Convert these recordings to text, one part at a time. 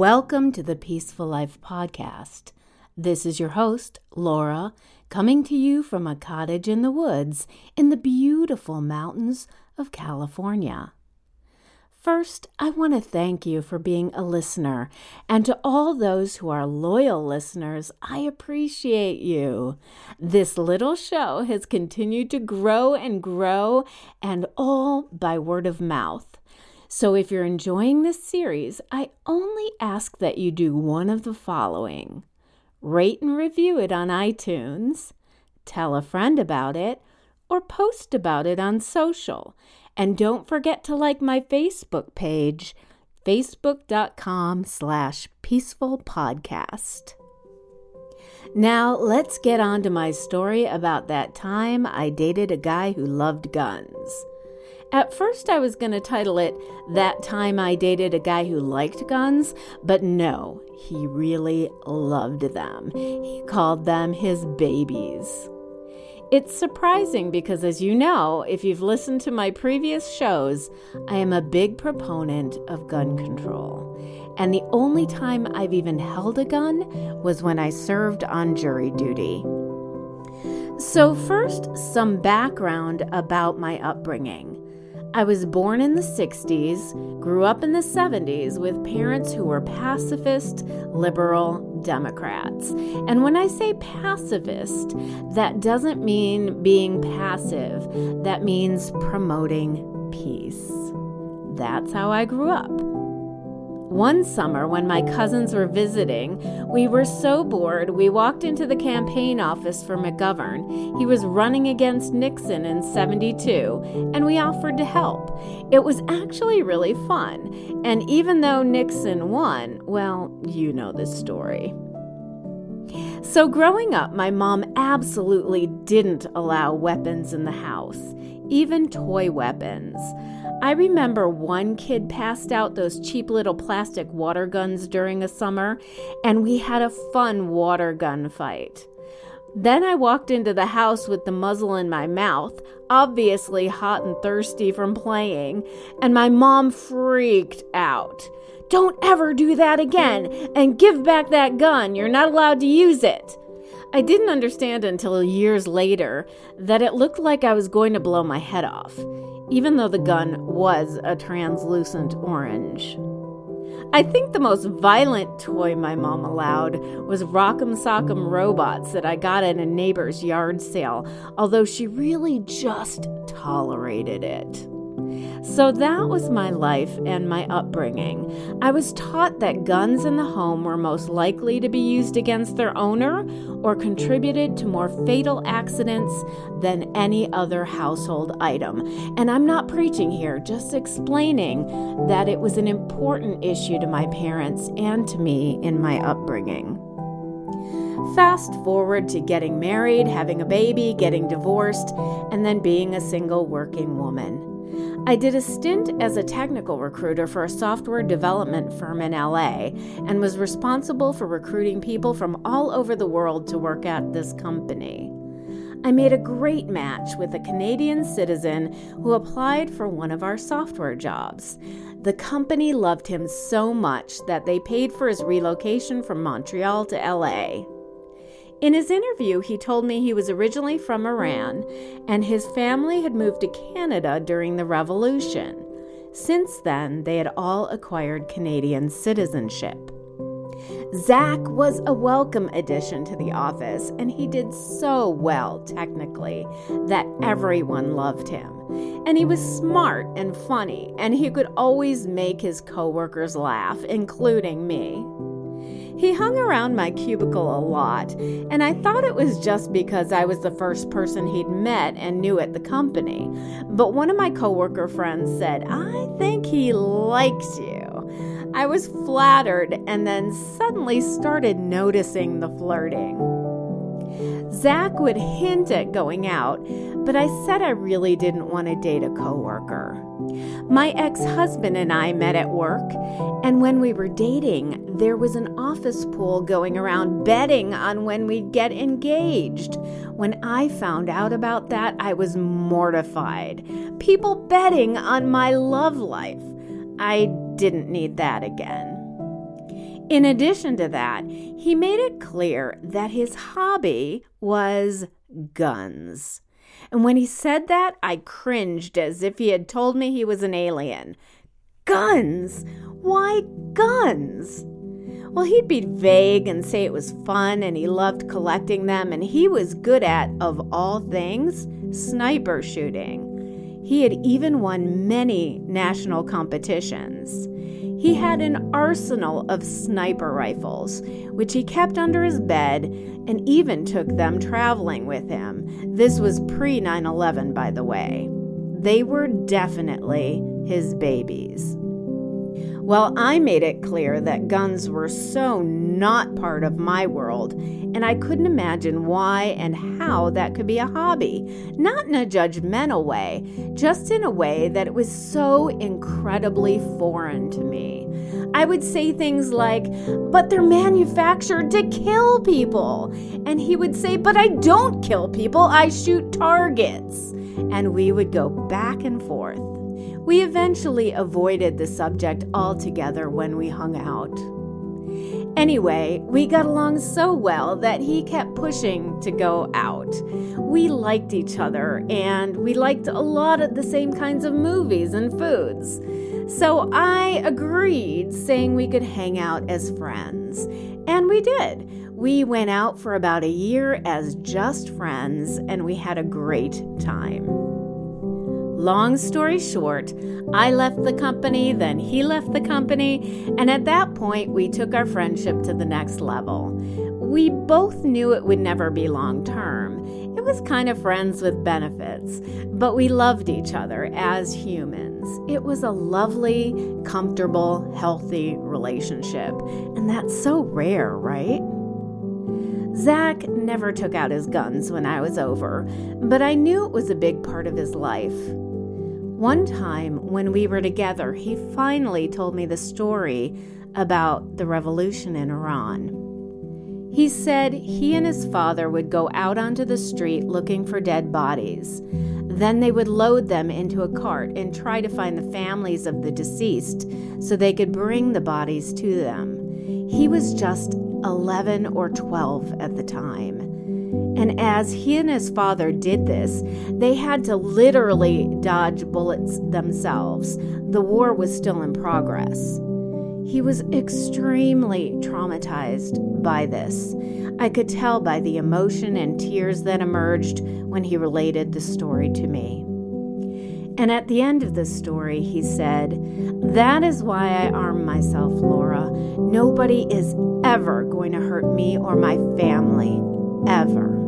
Welcome to the Peaceful Life Podcast. This is your host, Laura, coming to you from a cottage in the woods in the beautiful mountains of California. First, I want to thank you for being a listener, and to all those who are loyal listeners, I appreciate you. This little show has continued to grow and grow, and all by word of mouth. So, if you're enjoying this series, I only ask that you do one of the following rate and review it on iTunes, tell a friend about it, or post about it on social. And don't forget to like my Facebook page, facebook.com slash peaceful podcast. Now, let's get on to my story about that time I dated a guy who loved guns. At first, I was going to title it That Time I Dated a Guy Who Liked Guns, but no, he really loved them. He called them his babies. It's surprising because, as you know, if you've listened to my previous shows, I am a big proponent of gun control. And the only time I've even held a gun was when I served on jury duty. So, first, some background about my upbringing. I was born in the 60s, grew up in the 70s with parents who were pacifist, liberal Democrats. And when I say pacifist, that doesn't mean being passive, that means promoting peace. That's how I grew up. One summer, when my cousins were visiting, we were so bored we walked into the campaign office for McGovern. He was running against Nixon in 72, and we offered to help. It was actually really fun. And even though Nixon won, well, you know the story. So, growing up, my mom absolutely didn't allow weapons in the house, even toy weapons. I remember one kid passed out those cheap little plastic water guns during a summer, and we had a fun water gun fight. Then I walked into the house with the muzzle in my mouth, obviously hot and thirsty from playing, and my mom freaked out. Don't ever do that again, and give back that gun. You're not allowed to use it. I didn't understand until years later that it looked like I was going to blow my head off even though the gun was a translucent orange. I think the most violent toy my mom allowed was Rock'em Sock'em robots that I got at a neighbor's yard sale, although she really just tolerated it. So that was my life and my upbringing. I was taught that guns in the home were most likely to be used against their owner or contributed to more fatal accidents than any other household item. And I'm not preaching here, just explaining that it was an important issue to my parents and to me in my upbringing. Fast forward to getting married, having a baby, getting divorced, and then being a single working woman. I did a stint as a technical recruiter for a software development firm in LA and was responsible for recruiting people from all over the world to work at this company. I made a great match with a Canadian citizen who applied for one of our software jobs. The company loved him so much that they paid for his relocation from Montreal to LA. In his interview, he told me he was originally from Iran and his family had moved to Canada during the Revolution. Since then, they had all acquired Canadian citizenship. Zach was a welcome addition to the office, and he did so well technically that everyone loved him. And he was smart and funny, and he could always make his coworkers laugh, including me. He hung around my cubicle a lot, and I thought it was just because I was the first person he'd met and knew at the company. But one of my coworker friends said, I think he likes you. I was flattered and then suddenly started noticing the flirting. Zach would hint at going out, but I said I really didn't want to date a coworker. My ex husband and I met at work, and when we were dating, there was an office pool going around betting on when we'd get engaged. When I found out about that, I was mortified. People betting on my love life. I didn't need that again. In addition to that, he made it clear that his hobby was guns. And when he said that, I cringed as if he had told me he was an alien. Guns? Why guns? Well, he'd be vague and say it was fun and he loved collecting them, and he was good at, of all things, sniper shooting. He had even won many national competitions. He had an arsenal of sniper rifles, which he kept under his bed and even took them traveling with him. This was pre 9 11, by the way. They were definitely his babies. Well, I made it clear that guns were so not part of my world, and I couldn't imagine why and how that could be a hobby. Not in a judgmental way, just in a way that it was so incredibly foreign to me. I would say things like, But they're manufactured to kill people. And he would say, But I don't kill people, I shoot targets. And we would go back and forth. We eventually avoided the subject altogether when we hung out. Anyway, we got along so well that he kept pushing to go out. We liked each other and we liked a lot of the same kinds of movies and foods. So I agreed, saying we could hang out as friends. And we did. We went out for about a year as just friends and we had a great time. Long story short, I left the company, then he left the company, and at that point, we took our friendship to the next level. We both knew it would never be long term. It was kind of friends with benefits, but we loved each other as humans. It was a lovely, comfortable, healthy relationship, and that's so rare, right? Zach never took out his guns when I was over, but I knew it was a big part of his life. One time when we were together, he finally told me the story about the revolution in Iran. He said he and his father would go out onto the street looking for dead bodies. Then they would load them into a cart and try to find the families of the deceased so they could bring the bodies to them. He was just 11 or 12 at the time. And as he and his father did this, they had to literally dodge bullets themselves. The war was still in progress. He was extremely traumatized by this. I could tell by the emotion and tears that emerged when he related the story to me. And at the end of the story, he said, That is why I arm myself, Laura. Nobody is ever going to hurt me or my family, ever.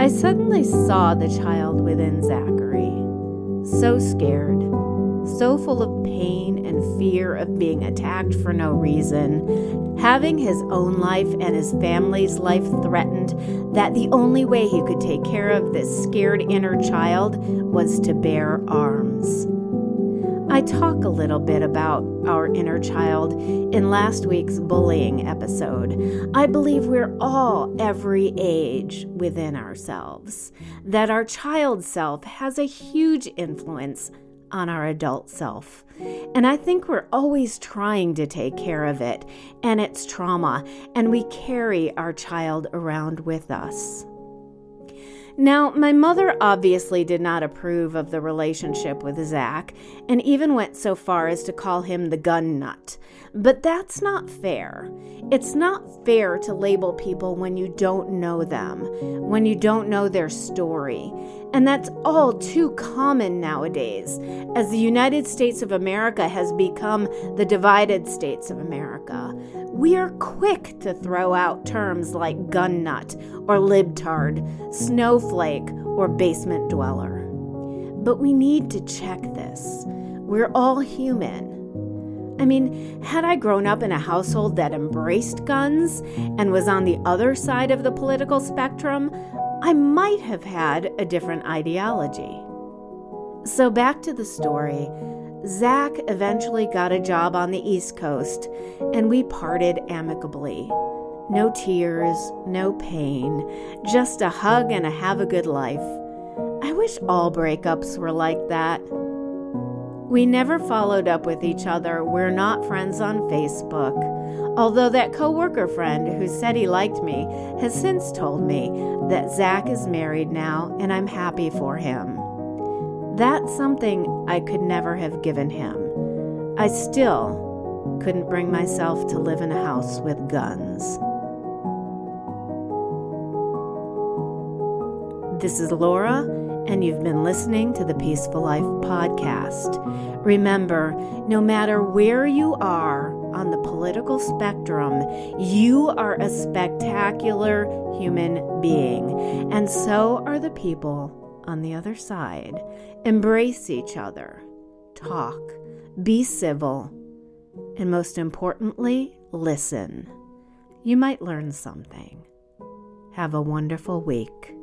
I suddenly saw the child within Zachary, so scared, so full of pain and fear of being attacked for no reason, having his own life and his family's life threatened, that the only way he could take care of this scared inner child was to bear arms. I talk a little bit about our inner child in last week's bullying episode. I believe we're all every age within ourselves, that our child self has a huge influence on our adult self. And I think we're always trying to take care of it and its trauma, and we carry our child around with us. Now, my mother obviously did not approve of the relationship with Zach and even went so far as to call him the gun nut. But that's not fair. It's not fair to label people when you don't know them, when you don't know their story. And that's all too common nowadays, as the United States of America has become the divided states of America. We are quick to throw out terms like gun nut or libtard, snowflake, or basement dweller. But we need to check this. We're all human. I mean, had I grown up in a household that embraced guns and was on the other side of the political spectrum, I might have had a different ideology. So, back to the story. Zach eventually got a job on the East Coast, and we parted amicably. No tears, no pain, just a hug and a have a good life. I wish all breakups were like that. We never followed up with each other. We're not friends on Facebook. Although that coworker friend who said he liked me has since told me that Zach is married now and I'm happy for him. That's something I could never have given him. I still couldn't bring myself to live in a house with guns. This is Laura and you've been listening to the Peaceful Life podcast. Remember, no matter where you are on the political spectrum, you are a spectacular human being, and so are the people on the other side. Embrace each other, talk, be civil, and most importantly, listen. You might learn something. Have a wonderful week.